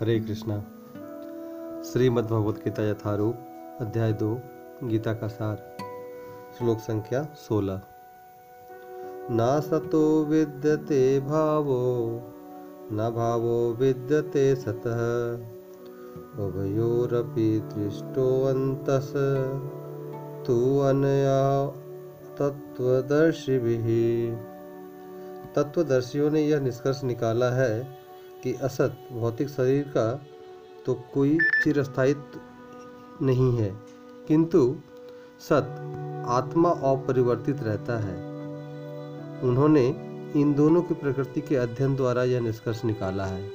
हरे कृष्णा। श्रीमद् भगवद गीता यथारूप अध्याय दो, गीता का सार। श्लोक संख्या सोलह। न सतो विद्यते भावो, न भावो विद्यते सतः। उभयोरपि दृष्टोऽन्तस् तु अनया तत्वदर्शिभिः तत्वदर्शियों ने यह निष्कर्ष निकाला है कि असत, भौतिक शरीर का तो कोई चिरस्थायित्व नहीं है। किंतु सत, आत्मा अपरिवर्तित रहता है। उन्होंने इन दोनों की प्रकृति के अध्ययन द्वारा यह निष्कर्ष निकाला है।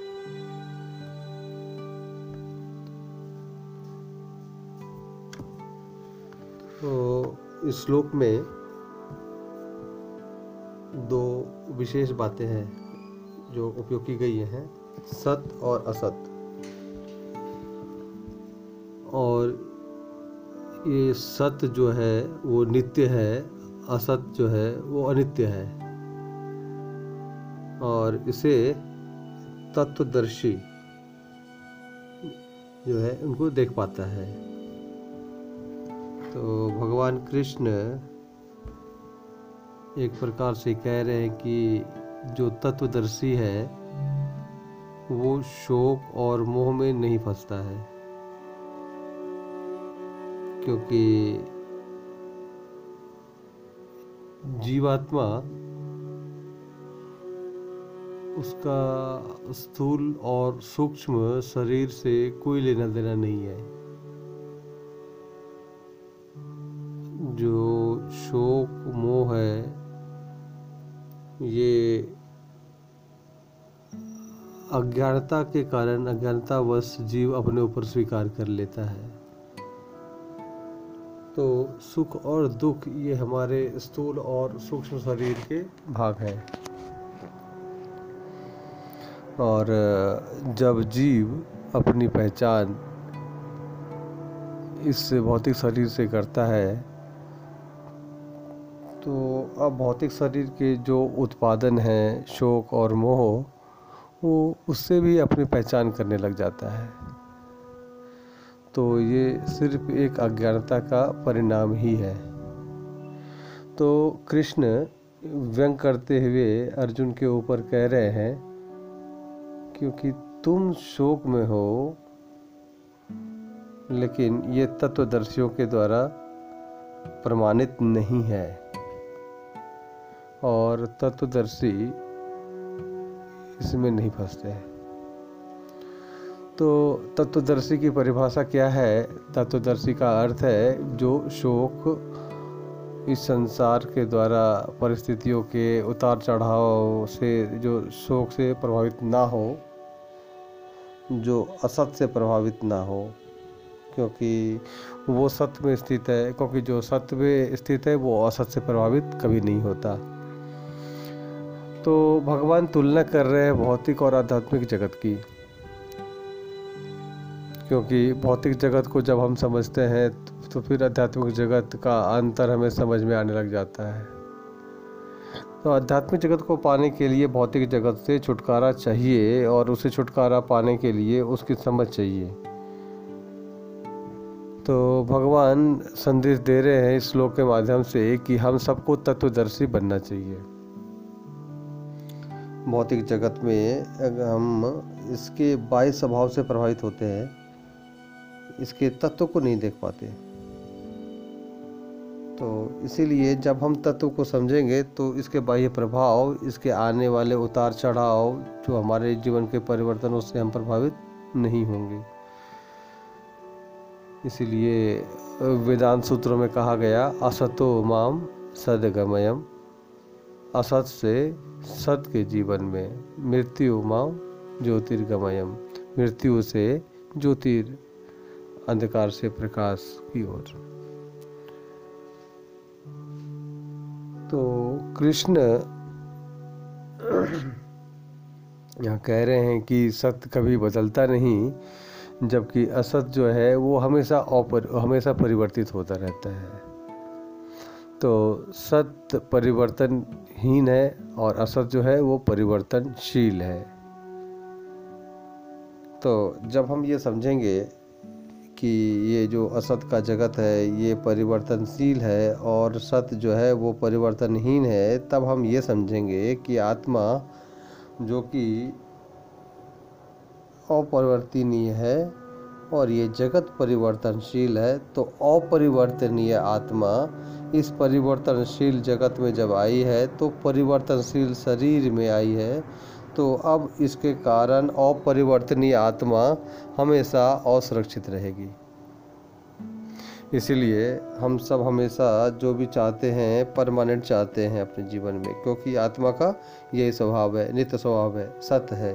तो इस श्लोक में दो विशेष बातें हैं। जो उपयोग की गई है, सत और असत। और ये सत जो है, वो नित्य है, असत जो है, वो अनित्य है। और इसे तत्वदर्शी जो है, उनको देख पाता है। तो भगवान कृष्ण एक प्रकार से कह रहे हैं कि जो तत्वदर्शी है, वो शोक और मोह में नहीं फंसता है। क्योंकि जीवात्मा उसका स्थूल और सूक्ष्म शरीर से कोई लेना देना नहीं है। जो शोक, मोह है ये अज्ञानता के कारण अज्ञानतावश जीव अपने ऊपर स्वीकार कर लेता है। तो सुख और दुख ये हमारे स्थूल और सूक्ष्म शरीर के भाग हैं। और, जब जीव अपनी पहचान इस भौतिक शरीर से करता है तो अब भौतिक शरीर के जो उत्पादन हैं, शोक और मोह, वो उससे भी अपनी पहचान करने लग जाता है। तो ये सिर्फ़ एक अज्ञानता का परिणाम ही है। तो कृष्ण व्यंग करते हुए अर्जुन के ऊपर कह रहे हैं, क्योंकि तुम शोक में हो, लेकिन ये तत्वदर्शियों के द्वारा प्रमाणित नहीं है। और तत्वदर्शी इसमें नहीं फंसते हैं। तो तत्वदर्शी की परिभाषा क्या है? तत्वदर्शी का अर्थ है जो शोक इस संसार के द्वारा परिस्थितियों के उतार चढ़ाव से, जो शोक से प्रभावित ना हो, जो असत से प्रभावित ना हो, क्योंकि वो सत्य में स्थित है, क्योंकि जो सत्य में स्थित है, वो असत से प्रभावित कभी नहीं होता। तो भगवान तुलना कर रहे हैं भौतिक और आध्यात्मिक जगत की। क्योंकि भौतिक जगत को जब हम समझते हैं तो फिर आध्यात्मिक जगत का अंतर हमें समझ में आने लग जाता है। तो आध्यात्मिक जगत को पाने के लिए भौतिक जगत से छुटकारा चाहिए और उसे छुटकारा पाने के लिए उसकी समझ चाहिए। तो भगवान संदेश दे रहे हैं इस श्लोक के माध्यम से कि हम सबको तत्वदर्शी बनना चाहिए। भौतिक जगत में अगर हम इसके बाह्य स्वभाव से प्रभावित होते हैं, इसके तत्व को नहीं देख पाते। तो इसीलिए जब हम तत्व को समझेंगे तो इसके बाह्य प्रभाव, इसके आने वाले उतार चढ़ाव, जो हमारे जीवन के परिवर्तनों से हम प्रभावित नहीं होंगे। इसीलिए वेदांत सूत्रों में कहा गया, असतो माम सदगमयम। असत से सत के जीवन में मृत्यु माओ ज्योतिर्गमयम। मृत्यु से ज्योतिर अंधकार से प्रकाश की ओर। तो कृष्ण यहाँ कह रहे हैं कि सत्य कभी बदलता नहीं, जबकि असत जो है वो हमेशा हमेशा परिवर्तित होता रहता है। तो सत्य परिवर्तनहीन है और असत जो है वो परिवर्तनशील है। तो जब हम ये समझेंगे कि ये जो असत का जगत है, ये परिवर्तनशील है और सत जो है वो परिवर्तनहीन है, तब हम ये समझेंगे कि आत्मा जो कि अपरिवर्तनीय है और ये जगत परिवर्तनशील है तो अपरिवर्तनीय आत्मा इस परिवर्तनशील जगत में जब आई है तो परिवर्तनशील शरीर में आई है। तो अब इसके कारण अपरिवर्तनीय आत्मा हमेशा असुरक्षित रहेगी। इसीलिए हम सब हमेशा जो भी चाहते हैं, परमानेंट चाहते हैं अपने जीवन में, क्योंकि आत्मा का यही स्वभाव है, नित्य स्वभाव है, सत्य है।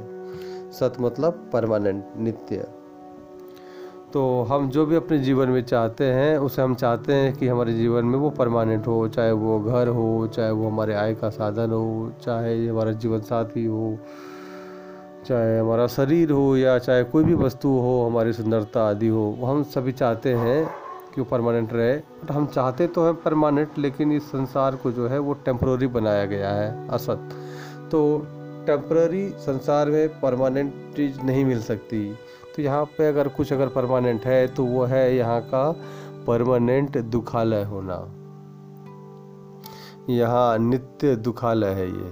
सत्य मतलब परमानेंट, नित्य। तो हम जो भी अपने जीवन में चाहते हैं, उसे हम चाहते हैं कि हमारे जीवन में वो परमानेंट हो, चाहे वो घर हो, चाहे वो हमारे आय का साधन हो, चाहे हमारा जीवन साथी हो, चाहे हमारा शरीर हो या चाहे कोई भी वस्तु हो, हमारी सुंदरता आदि हो हम सभी चाहते हैं कि वो परमानेंट रहे। बट हम चाहते तो हैं परमानेंट, लेकिन इस संसार को जो है वो टेम्प्रोरी बनाया गया है, असत। तो टेम्प्ररी संसार में परमानेंट चीज़ नहीं मिल सकती। यहाँ पे अगर कुछ अगर परमानेंट है तो वो है यहाँ का परमानेंट दुखालय होना। यहाँ नित्य दुखालय है ये।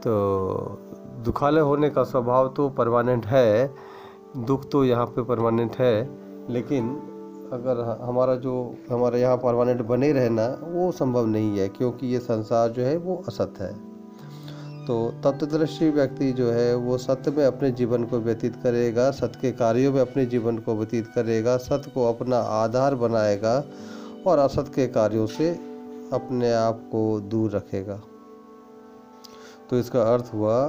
तो दुखालय होने का स्वभाव तो परमानेंट है, दुख तो यहाँ पे परमानेंट है, लेकिन अगर हमारा जो, हमारा यहाँ परमानेंट बने रहना, वो संभव नहीं है, क्योंकि ये संसार जो है, वो असत है। तो तत्वदर्शी व्यक्ति जो है, वो सत्य में अपने जीवन को व्यतीत करेगा, सत्य के कार्यों में अपने जीवन को व्यतीत करेगा, सत्य को अपना आधार बनाएगा और असत के कार्यों से अपने आप को दूर रखेगा। तो इसका अर्थ हुआ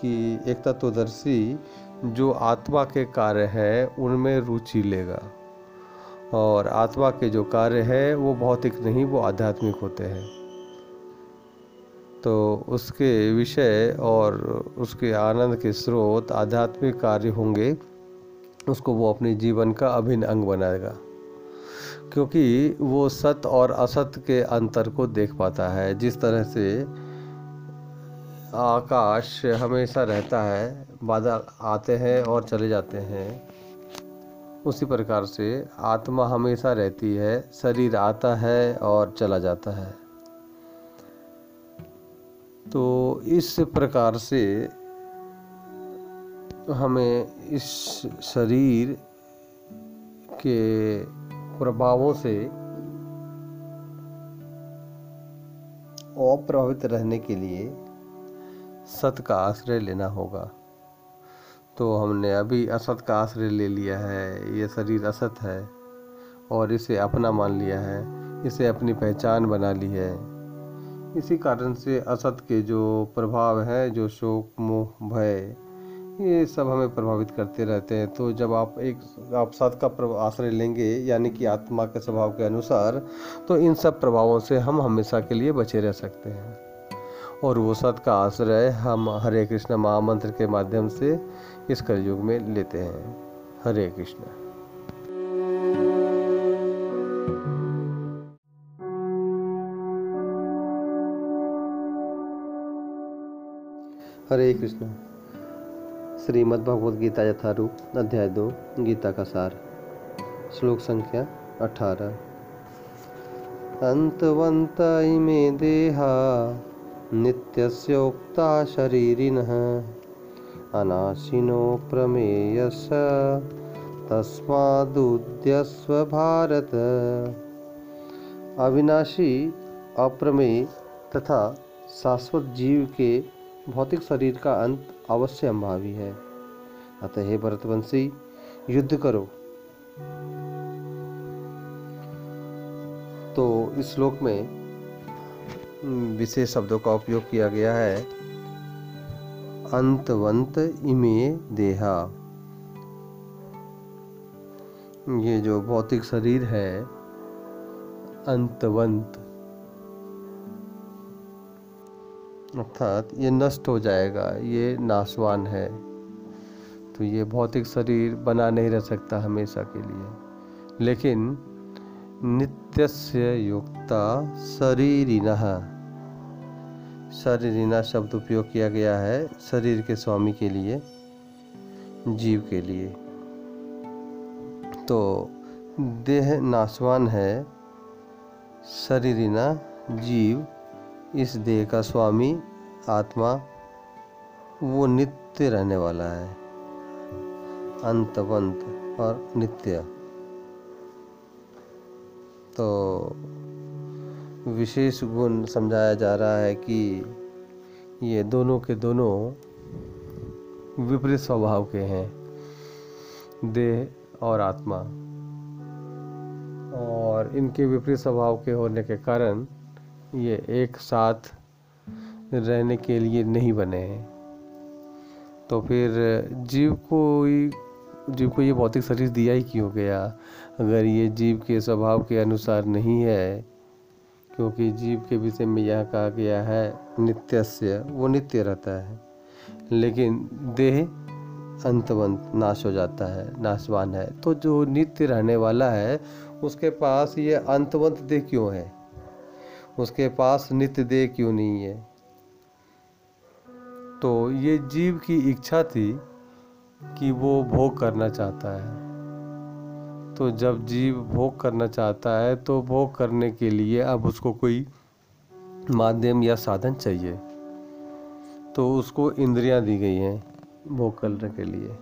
कि एक तत्वदर्शी जो आत्मा के कार्य है, उनमें रुचि लेगा और आत्मा के जो कार्य है, वो भौतिक नहीं, वो आध्यात्मिक होते हैं। तो उसके विषय और उसके आनंद के स्रोत, आध्यात्मिक कार्य होंगे, उसको वो अपने जीवन का अभिन्न अंग बनाएगा। क्योंकि वो सत्य और असत के अंतर को देख पाता है। जिस तरह से आकाश हमेशा रहता है, बादल आते हैं और चले जाते हैं, उसी प्रकार से आत्मा हमेशा रहती है, शरीर आता है और चला जाता है। तो इस प्रकार से हमें इस शरीर के प्रभावों से अप्रभावित रहने के लिए सत का आश्रय लेना होगा। तो हमने अभी असत का आश्रय ले लिया है, ये शरीर असत है और इसे अपना मान लिया है, इसे अपनी पहचान बना ली है। इसी कारण से असत के जो प्रभाव है, जो शोक, मोह, भय, ये सब हमें प्रभावित करते रहते हैं। तो जब आप एक, आप सत का आश्रय लेंगे, यानी कि आत्मा के स्वभाव के अनुसार तो इन सब प्रभावों से हम हमेशा के लिए बचे रह सकते हैं। और वो सत का आश्रय हम हरे कृष्ण महामंत्र के माध्यम से इस कलयुग में लेते हैं। हरे कृष्ण। हरे कृष्ण। श्रीमद् भगवद गीता यथारूप, अध्याय दो, गीता का सार। श्लोक संख्या अठारह। अंतवंत इमे देहा, नित्यस्योक्ता शरीरिणः अनाशिनो प्रमेयस, तस्मादुद्यस्व भारत। अविनाशी, अप्रमेय तथा शाश्वत जीव के भौतिक शरीर का अंत अवश्य संभावी है। अतः हे भरतवंशी, युद्ध करो। तो इस श्लोक में विशेष शब्दों का उपयोग किया गया है। अंतवंत इमे देहा। ये जो भौतिक शरीर है, अंतवंत अर्थात ये नष्ट हो जाएगा, ये नाशवान है। तो ये भौतिक शरीर बना नहीं रह सकता हमेशा के लिए। लेकिन नित्यस्य युक्ता शरीरिना शरीरिना शब्द उपयोग किया गया है शरीर के स्वामी के लिए, जीव के लिए। तो देह नाशवान है, शरीरिना जीव इस देह का स्वामी आत्मा, वो नित्य रहने वाला है। अंतवंत और नित्य। तो विशेष गुण समझाया जा रहा है कि ये दोनों के दोनों विपरीत स्वभाव के हैं, देह और आत्मा। और इनके विपरीत स्वभाव के होने के कारण ये एक साथ रहने के लिए नहीं बने हैं। तो फिर जीव को जीव को ये भौतिक शरीर दिया ही क्यों गया? अगर ये जीव के स्वभाव के अनुसार नहीं है, क्योंकि जीव के विषय में यह कहा गया है, नित्यस्य, वो नित्य रहता है। लेकिन देह अंतवंत नाश हो जाता है, नाशवान है। तो जो नित्य रहने वाला है, उसके पास ये अंतवंत देह क्यों है? उसके पास नित्य देह क्यों नहीं है? तो ये जीव की इच्छा थी कि वो भोग करना चाहता है। तो जब जीव भोग करना चाहता है तो भोग करने के लिए अब उसको कोई माध्यम या साधन चाहिए। तो उसको इंद्रियाँ दी गई हैं भोग करने के लिए।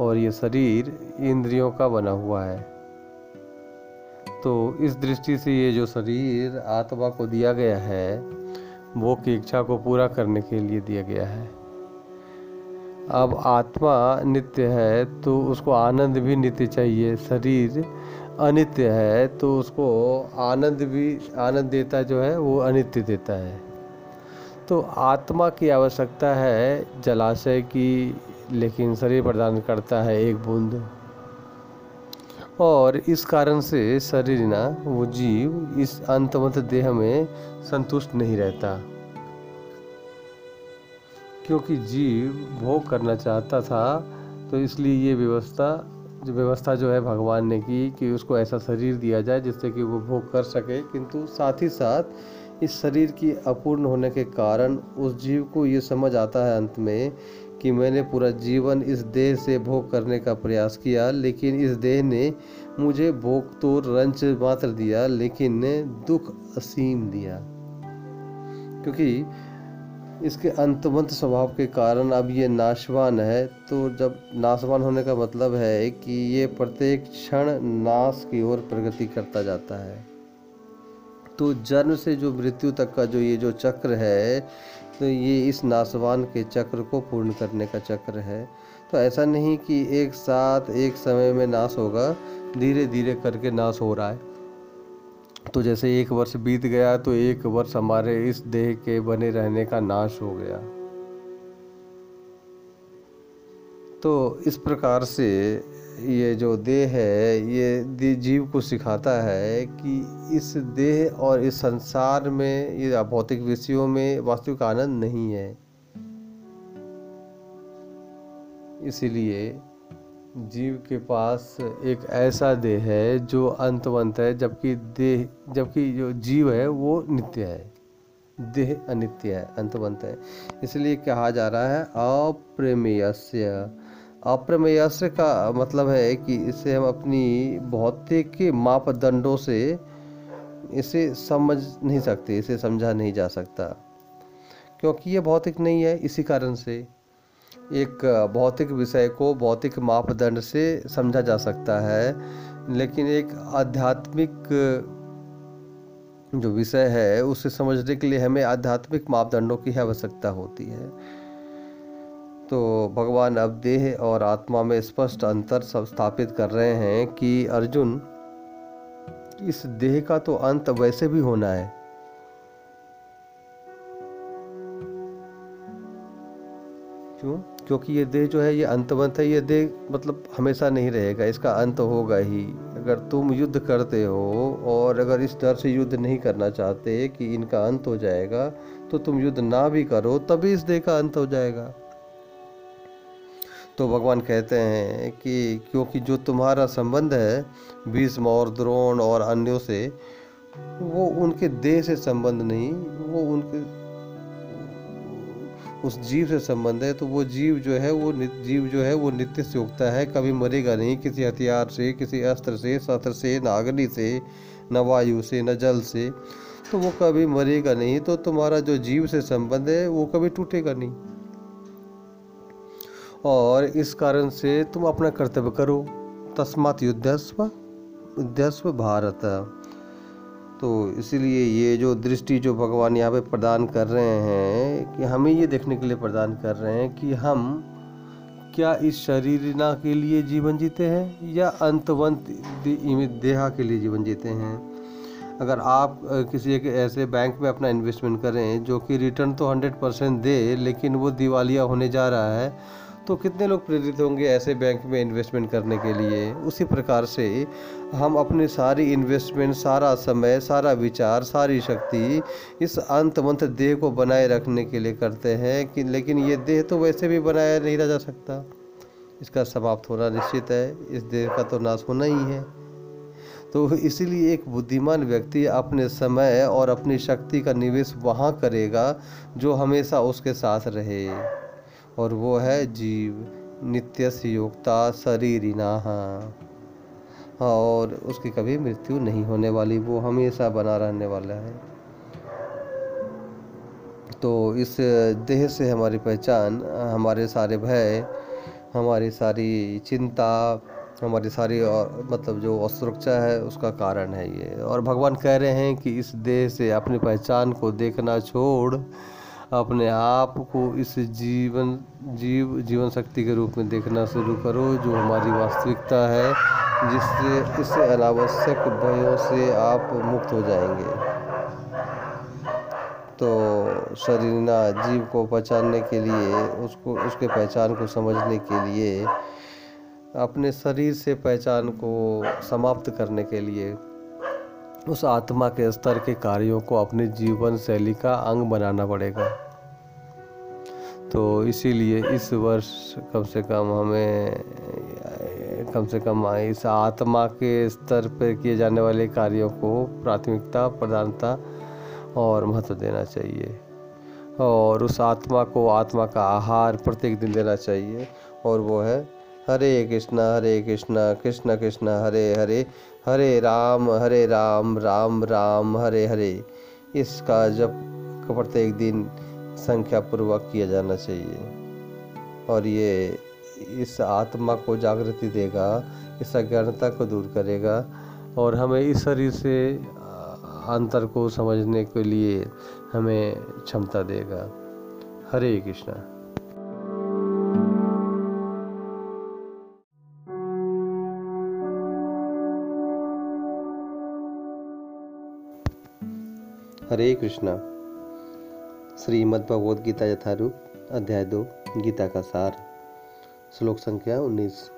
और ये शरीर इंद्रियों का बना हुआ है। तो इस दृष्टि से ये जो शरीर आत्मा को दिया गया है, वो की इच्छा को पूरा करने के लिए दिया गया है। अब आत्मा नित्य है तो उसको आनंद भी नित्य चाहिए। शरीर अनित्य है तो उसको आनंद भी, आनंद देता जो है, वो अनित्य देता है। तो आत्मा की आवश्यकता है जलाशय की, लेकिन शरीर प्रदान करता है एक बूंद। और इस कारण से शरीर ना, वो जीव इस अंतमत देह में संतुष्ट नहीं रहता। क्योंकि जीव भोग करना चाहता था तो इसलिए ये व्यवस्था, जो व्यवस्था जो है भगवान ने की कि उसको ऐसा शरीर दिया जाए जिससे कि वो भोग कर सके। किंतु साथ ही साथ इस शरीर की अपूर्ण होने के कारण उस जीव को ये समझ आता है अंत में कि मैंने पूरा जीवन इस देह से भोग करने का प्रयास किया, लेकिन इस देह ने मुझे भोग तो रंच मात्र दिया, लेकिन ने दुख असीम दिया। क्योंकि इसके अंतवंत स्वभाव के कारण अब ये नाशवान है तो जब नाशवान होने का मतलब है कि ये प्रत्येक क्षण नाश की ओर प्रगति करता जाता है। तो जन्म से जो मृत्यु तक का जो ये जो चक्र है ये इस नाशवान के चक्र को पूर्ण करने का चक्र है। तो ऐसा नहीं कि एक साथ एक समय में नाश होगा धीरे धीरे करके नाश हो रहा है। तो जैसे एक वर्ष बीत गया तो एक वर्ष हमारे इस देह के बने रहने का नाश हो गया। तो इस प्रकार से ये जो देह है, ये जीव को सिखाता है कि इस देह और इस संसार में, ये भौतिक विषयों में वास्तविक आनंद नहीं है। इसलिए जीव के पास एक ऐसा देह है जो अंतवंत है, जबकि देह, जबकि जो जीव है, वो नित्य है। देह अनित्य है, अंतवंत है। इसलिए कहा जा रहा है, अप्रेमेयस्य। अप्रमेयस्य का मतलब है कि इसे हम अपनी भौतिक मापदंडों से इसे समझ नहीं सकते, इसे समझा नहीं जा सकता। क्योंकि ये भौतिक नहीं है, इसी कारण से एक भौतिक विषय को भौतिक मापदंड से समझा जा सकता है। लेकिन एक आध्यात्मिक जो विषय है, उसे समझने के लिए हमें आध्यात्मिक मापदंडों की आवश्यकता होती है। तो भगवान अब देह और आत्मा में स्पष्ट अंतर सब स्थापित कर रहे हैं कि अर्जुन, इस देह का तो अंत वैसे भी होना है। क्यों? क्योंकि ये देह जो है, ये अंतवंत है, ये देह मतलब हमेशा नहीं रहेगा, इसका अंत होगा ही। अगर तुम युद्ध करते हो और अगर इस डर से युद्ध नहीं करना चाहते कि इनका अंत हो जाएगा तो तुम युद्ध ना भी करो, तभी इस देह का अंत हो जाएगा। तो भगवान कहते हैं कि क्योंकि जो तुम्हारा संबंध है, भीष्म और द्रोण और अन्यों से, वो उनके देह से संबंध नहीं, वो उनके उस जीव से संबंध है तो वो जीव जो है, वो जीव जो है, वो नित्य से उगता है, कभी मरेगा नहीं, किसी हथियार से, किसी अस्त्र से, शस्त्र से, न अग्नि से, न वायु से, न जल से तो वो कभी मरेगा नहीं तो तुम्हारा जो जीव से संबंध है, वो कभी टूटेगा नहीं। और इस कारण से तुम अपना कर्तव्य करो। तस्मात युद्धस्व युद्धस्व भारत। तो इसीलिए ये जो दृष्टि जो भगवान यहाँ पे प्रदान कर रहे हैं, कि हमें ये देखने के लिए प्रदान कर रहे हैं कि हम क्या इस शरीर ना के लिए जीवन जीते हैं, या अंतवंत देहा के लिए जीवन जीते हैं। अगर आप किसी एक ऐसे बैंक में अपना इन्वेस्टमेंट करें जो कि रिटर्न तो हंड्रेड परसेंट दे, लेकिन वो दिवालिया होने जा रहा है तो कितने लोग प्रेरित होंगे ऐसे बैंक में इन्वेस्टमेंट करने के लिए? उसी प्रकार से हम अपनी सारी इन्वेस्टमेंट सारा समय, सारा विचार, सारी शक्ति इस अंतमंत देह को बनाए रखने के लिए करते हैं कि लेकिन ये देह तो वैसे भी बनाया नहीं रह जा सकता। इसका समाप्त होना निश्चित है। इस देह का तो नाश होना ही है। तो इसीलिए एक बुद्धिमान व्यक्ति अपने समय और अपनी शक्ति का निवेश वहाँ करेगा जो हमेशा उसके साथ रहे। और वो है जीव, नित्य योगता शरीरिना और उसकी कभी मृत्यु नहीं होने वाली, वो हमेशा बना रहने वाला है। तो इस देह से हमारी पहचान, हमारे सारे भय, हमारी सारी चिंता, हमारी सारी और मतलब जो असुरक्षा है, उसका कारण है ये। और भगवान कह रहे हैं कि इस देह से अपनी पहचान को देखना छोड़। अपने आप को इस जीवन, जीव जीवन शक्ति के रूप में देखना शुरू करो, जो हमारी वास्तविकता है, जिससे इस अनावश्यक भयों से आप मुक्त हो जाएँगे। तो शरीरना जीव को पहचानने के लिए, उसको, उसके पहचान को समझने के लिए, अपने शरीर से पहचान को समाप्त करने के लिए उस आत्मा के स्तर के कार्यों को अपने जीवन शैली का अंग बनाना पड़ेगा। तो इसीलिए इस वर्ष कम से कम हमें, कम से कम इस आत्मा के स्तर पर किए जाने वाले कार्यों को प्राथमिकता, प्रधानता और महत्व देना चाहिए। और उस आत्मा को आत्मा का आहार प्रत्येक दिन देना चाहिए। और वो है हरे कृष्णा हरे कृष्णा, कृष्ण कृष्ण, हरे हरे। हरे राम हरे राम राम राम, हरे हरे। इसका जब प्रत्येक दिन संख्या पूर्वक किया जाना चाहिए। और ये इस आत्मा को जागृति देगा, इस अज्ञानता को दूर करेगा और हमें इस शरीर से अंतर को समझने के लिए हमें क्षमता देगा। हरे कृष्णा। हरे कृष्णा। श्रीमद् भगवद गीता यथारूप, अध्याय दो, गीता का सार। श्लोक संख्या उन्नीस।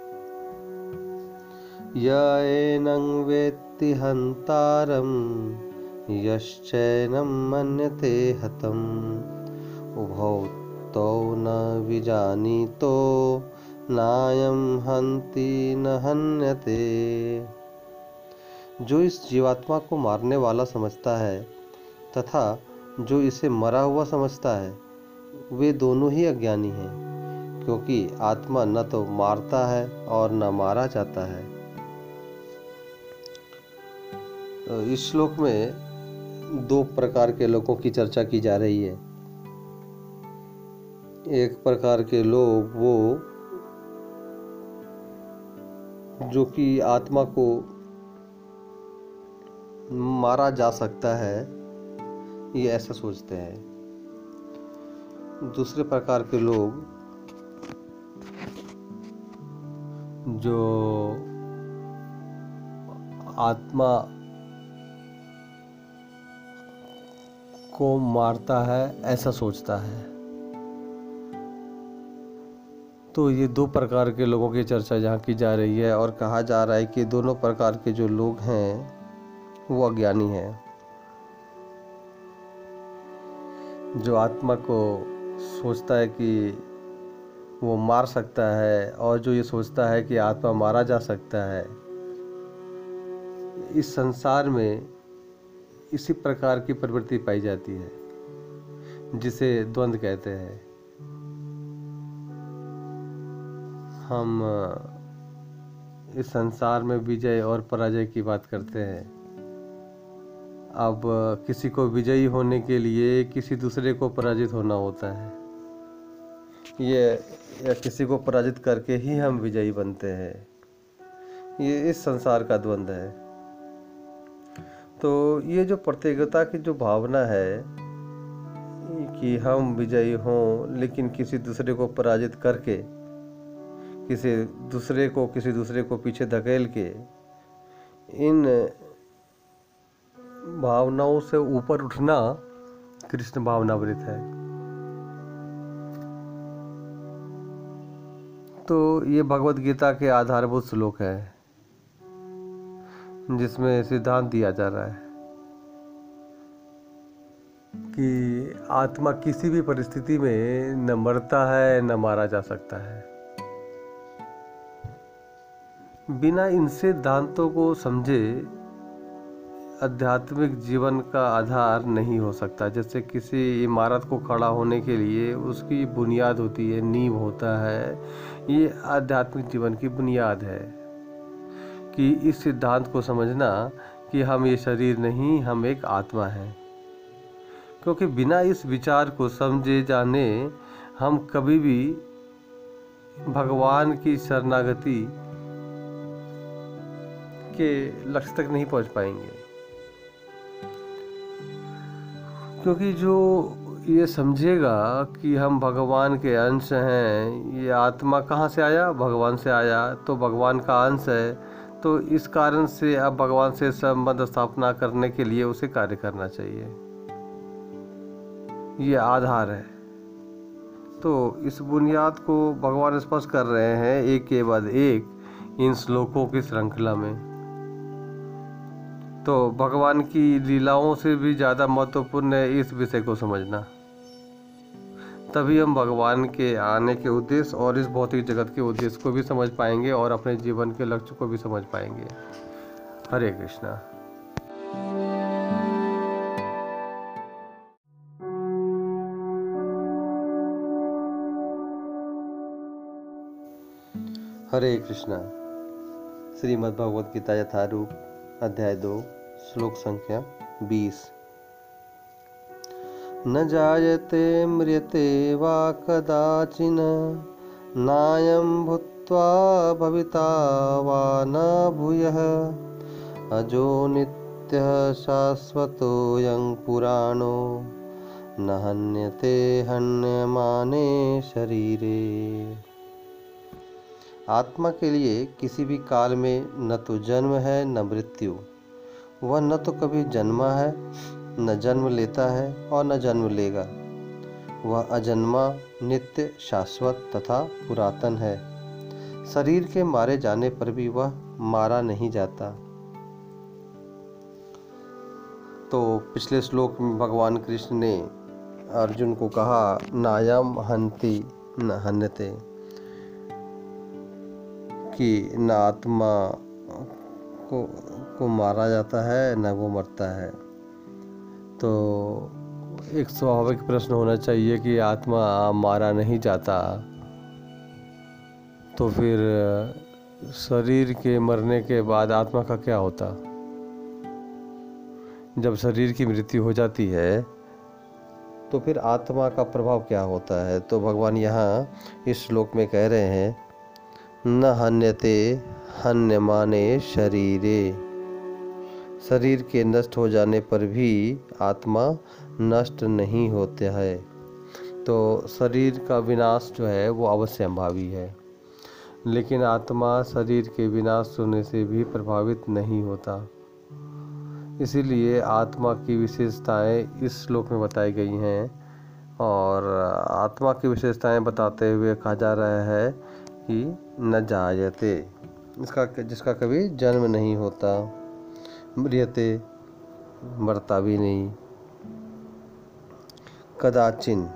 यैनं वेत्ति हन्तारं यश्चैनं मन्यते हतम् उभौ तौ न विजानीतो नायम हंति न हन्यते। जो इस जीवात्मा को मारने वाला समझता है तथा जो इसे मरा हुआ समझता है, वे दोनों ही अज्ञानी हैं, क्योंकि आत्मा न तो मारता है और न मारा जाता है। इस श्लोक में दो प्रकार के लोगों की चर्चा की जा रही है। एक प्रकार के लोग वो जो कि आत्मा को मारा जा सकता है ये ऐसा सोचते हैं। दूसरे प्रकार के लोग जो आत्मा को मारता है, ऐसा सोचता है। तो ये दो प्रकार के लोगों की चर्चा जहाँ की जा रही है और कहा जा रहा है कि दोनों प्रकार के जो लोग हैं, वो अज्ञानी हैं। जो आत्मा को सोचता है कि वो मार सकता है और जो ये सोचता है कि आत्मा मारा जा सकता है, इस संसार में इसी प्रकार की प्रवृत्ति पाई जाती है, जिसे द्वंद्व कहते हैं। हम, इस संसार में विजय और पराजय की बात करते हैं। अब किसी को विजयी होने के लिए किसी दूसरे को पराजित होना होता है। ये, या किसी को पराजित करके ही हम विजयी बनते हैं। ये इस संसार का द्वंद्व है। तो ये जो प्रतियोगिता की जो भावना है कि हम विजयी हों, लेकिन किसी दूसरे को पराजित करके, किसी दूसरे को, किसी दूसरे को पीछे धकेल के, इन भावनाओं से ऊपर उठना कृष्ण भावनावृत है। तो ये भगवत गीता के आधारभूत श्लोक है, जिसमें सिद्धांत दिया जा रहा है कि आत्मा किसी भी परिस्थिति में न मरता है, न मारा जा सकता है। बिना इन सिद्धांतों को समझे आध्यात्मिक जीवन का आधार नहीं हो सकता। जैसे किसी इमारत को खड़ा होने के लिए उसकी बुनियाद होती है, नींव होता है। ये आध्यात्मिक जीवन की बुनियाद है कि इस सिद्धांत को समझना कि हम ये शरीर नहीं, हम एक आत्मा हैं। क्योंकि बिना इस विचार को समझे जाने हम कभी भी भगवान की शरणागति के लक्ष्य तक नहीं पहुँच पाएँगे। क्योंकि जो ये समझेगा कि हम भगवान के अंश हैं, ये आत्मा कहाँ से आया? भगवान से आया। तो भगवान का अंश है। तो इस कारण से अब भगवान से संबंध स्थापना करने के लिए उसे कार्य करना चाहिए। ये आधार है। तो इस बुनियाद को भगवान स्पष्ट कर रहे हैं, एक के बाद एक, इन श्लोकों की श्रृंखला में। तो भगवान की लीलाओं से भी ज़्यादा महत्वपूर्ण है इस विषय को समझना। तभी हम भगवान के आने के उद्देश्य और इस भौतिक जगत के उद्देश्य को भी समझ पाएँगे और अपने जीवन के लक्ष्य को भी समझ पाएँगे। हरे कृष्णा। हरे कृष्णा। श्रीमद् भगवद गीता यथारूप। अध्याय दो, श्लोक संख्या बीस। न जायते म्रियते वा कदाचिन, नायं भूत्वा भविता वा न भूयः। अजो नित्यः शाश्वतोऽयं पुराणो न हन्यते हन्यमाने शरीरे। आत्मा के लिए किसी भी काल में न तो जन्म है, न मृत्यु। वह न तो कभी जन्मा है, न जन्म लेता है और न जन्म लेगा। वह अजन्मा, नित्य, शाश्वत तथा पुरातन है। शरीर के मारे जाने पर भी वह मारा नहीं जाता। तो पिछले श्लोक में भगवान कृष्ण ने अर्जुन को कहा, नायम हंति न हन्यते। कि न आत्मा को को मारा जाता है, न वो मरता है। तो एक स्वाभाविक प्रश्न होना चाहिए कि आत्मा मारा नहीं जाता तो फिर शरीर के मरने के बाद आत्मा का क्या होता? जब शरीर की मृत्यु हो जाती है तो फिर आत्मा का प्रभाव क्या होता है? तो भगवान यहाँ इस श्लोक में कह रहे हैं न हन्यते हन्यमाने शरीरे। शरीर के नष्ट हो जाने पर भी आत्मा नष्ट नहीं होते है। तो शरीर का विनाश जो है, वो अवश्य संभावी है। लेकिन आत्मा शरीर के विनाश होने से भी प्रभावित नहीं होता। इसीलिए आत्मा की विशेषताएँ इस श्लोक में बताई गई हैं। और आत्मा की विशेषताएँ बताते हुए कहा जा रहा है कि न जायते। इसका जिसका कभी जन्म नहीं होता मृियते मरता भी नहीं। कदाचिन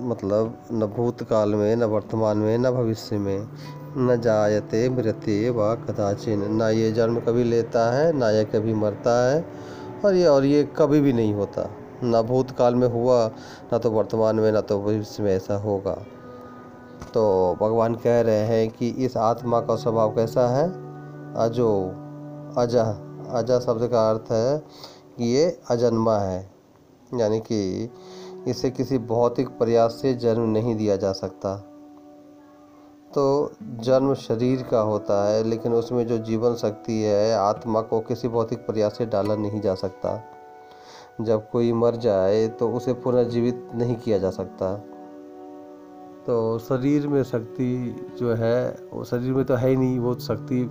मतलब न भूतकाल में, न वर्तमान में, न भविष्य में, न जायते, मृत्य व कदाचिन। न ये जन्म कभी लेता है, ना ये कभी मरता है, और ये और ये कभी भी नहीं होता। न भूतकाल में हुआ, ना तो वर्तमान में, ना तो भविष्य में ऐसा होगा। तो भगवान कह रहे हैं कि इस आत्मा का स्वभाव कैसा है? अजो, अजह अजह शब्द का अर्थ है कि ये अजन्मा है, यानी कि इसे किसी भौतिक प्रयास से जन्म नहीं दिया जा सकता। तो जन्म शरीर का होता है, लेकिन उसमें जो जीवन शक्ति है, आत्मा को किसी भौतिक प्रयास से डाला नहीं जा सकता। जब कोई मर जाए तो उसे पुनर्जीवित नहीं किया जा सकता। तो शरीर में शक्ति जो है, वो शरीर में तो है ही नहीं, वो शक्ति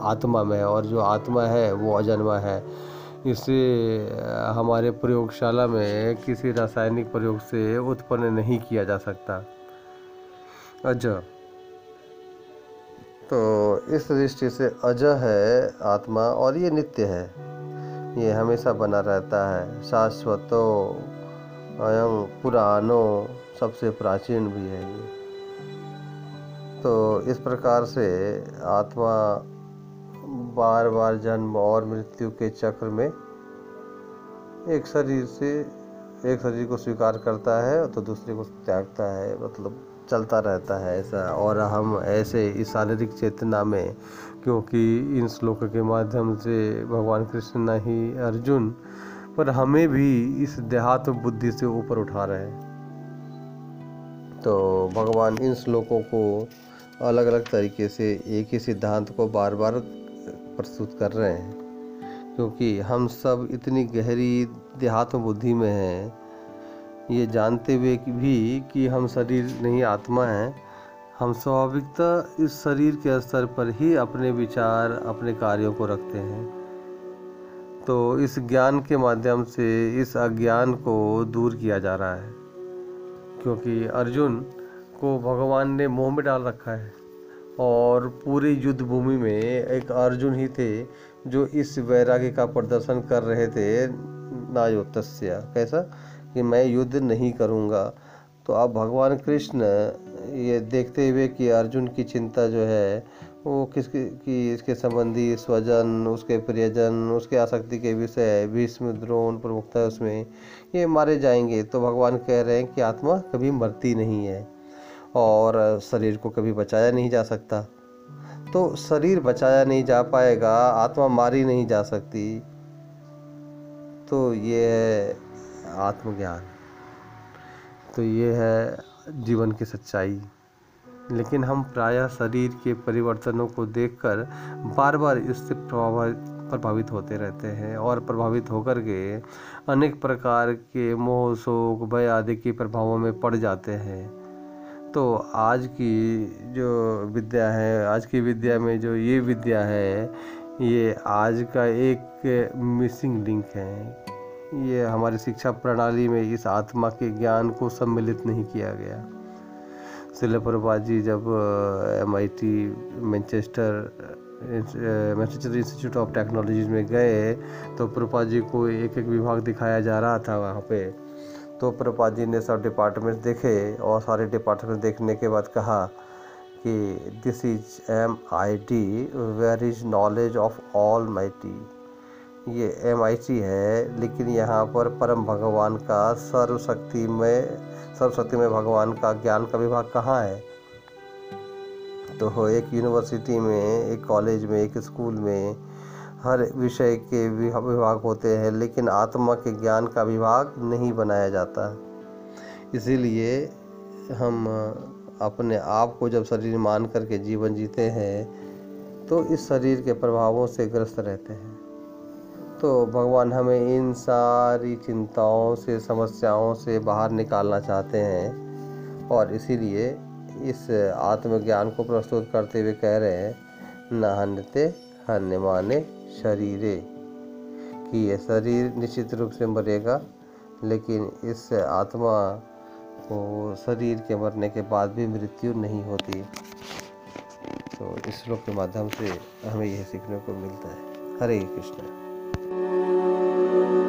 आत्मा में है और जो आत्मा है, वो अजन्मा है। इसे हमारे प्रयोगशाला में किसी रासायनिक प्रयोग से उत्पन्न नहीं किया जा सकता। अज तो इस दृष्टि से अज है आत्मा और ये नित्य है। ये हमेशा बना रहता है। शाश्वतो अयम पुरानो, सबसे प्राचीन भी है ये। तो इस प्रकार से आत्मा बार बार जन्म और मृत्यु के चक्र में एक शरीर से एक शरीर को स्वीकार करता है तो दूसरे को त्यागता है मतलब चलता रहता है ऐसा। और हम ऐसे इस शारीरिक चेतना में, क्योंकि इन श्लोक के माध्यम से भगवान कृष्ण ही अर्जुन पर हमें भी इस देहात्म बुद्धि से ऊपर उठा रहे हैं। तो भगवान इन श्लोकों को अलग अलग तरीके से एक ही सिद्धांत को बार बार प्रस्तुत कर रहे हैं, क्योंकि हम सब इतनी गहरी देहात्म बुद्धि में हैं। ये जानते हुए भी कि हम शरीर नहीं, आत्मा हैं। हम स्वाभाविकता इस शरीर के स्तर पर ही अपने विचार, अपने कार्यों को रखते हैं। तो इस ज्ञान के माध्यम से इस अज्ञान को दूर किया जा रहा है, क्योंकि अर्जुन को भगवान ने मोह में डाल रखा है और पूरी युद्ध भूमि में एक अर्जुन ही थे जो इस वैराग्य का प्रदर्शन कर रहे थे नायोतस्या। कैसा? कि मैं युद्ध नहीं करूँगा। तो अब भगवान कृष्ण ये देखते हुए कि अर्जुन की चिंता जो है वो किसकी, की इसके संबंधी स्वजन, उसके प्रियजन, उसके आसक्ति के विषय, भीष्म द्रोण प्रमुखता उसमें, ये मारे जाएँगे। तो भगवान कह रहे हैं कि आत्मा कभी मरती नहीं है और शरीर को कभी बचाया नहीं जा सकता। तो शरीर बचाया नहीं जा पाएगा, आत्मा मारी नहीं जा सकती। तो ये है आत्मज्ञान। तो ये है जीवन की सच्चाई। लेकिन हम प्रायः शरीर के परिवर्तनों को देखकर बार बार इससे प्रभावित होते रहते हैं और प्रभावित होकर के अनेक प्रकार के मोह, शोक, भय आदि के प्रभावों में पड़ जाते हैं। तो आज की जो विद्या है, आज की विद्या में जो ये विद्या है, ये आज का एक मिसिंग लिंक है। ये हमारी शिक्षा प्रणाली में इस आत्मा के ज्ञान को सम्मिलित नहीं किया गया। जी जब M I T Manchester Manchester institute of technology में गए तो प्रपा जी को एक एक विभाग दिखाया जा रहा था वहाँ पे। तो प्रपा जी ने सब डिपार्टमेंट देखे और सारे डिपार्टमेंट देखने के बाद कहा कि this is M I T where is knowledge of all my T ये एम आई टी है, लेकिन यहाँ पर परम भगवान का सर्वशक्ति सर्वशक्ति में भगवान का ज्ञान का विभाग कहाँ है? तो एक यूनिवर्सिटी में, एक कॉलेज में, एक स्कूल में हर विषय के विभाग होते हैं, लेकिन आत्मा के ज्ञान का विभाग नहीं बनाया जाता। इसीलिए हम अपने आप को जब शरीर मान करके जीवन जीते हैं तो इस शरीर के प्रभावों से ग्रस्त रहते हैं। तो भगवान हमें इन सारी चिंताओं से, समस्याओं से बाहर निकालना चाहते हैं और इसीलिए इस आत्मज्ञान को प्रस्तुत करते हुए कह रहे हैं, न हन्यते हन्य माने शरीरे। कि यह शरीर निश्चित रूप से मरेगा, लेकिन इस आत्मा को शरीर के मरने के बाद भी मृत्यु नहीं होती। तो इस श्लोक के माध्यम से हमें यह सीखने को मिलता है। हरे कृष्ण। Thank you.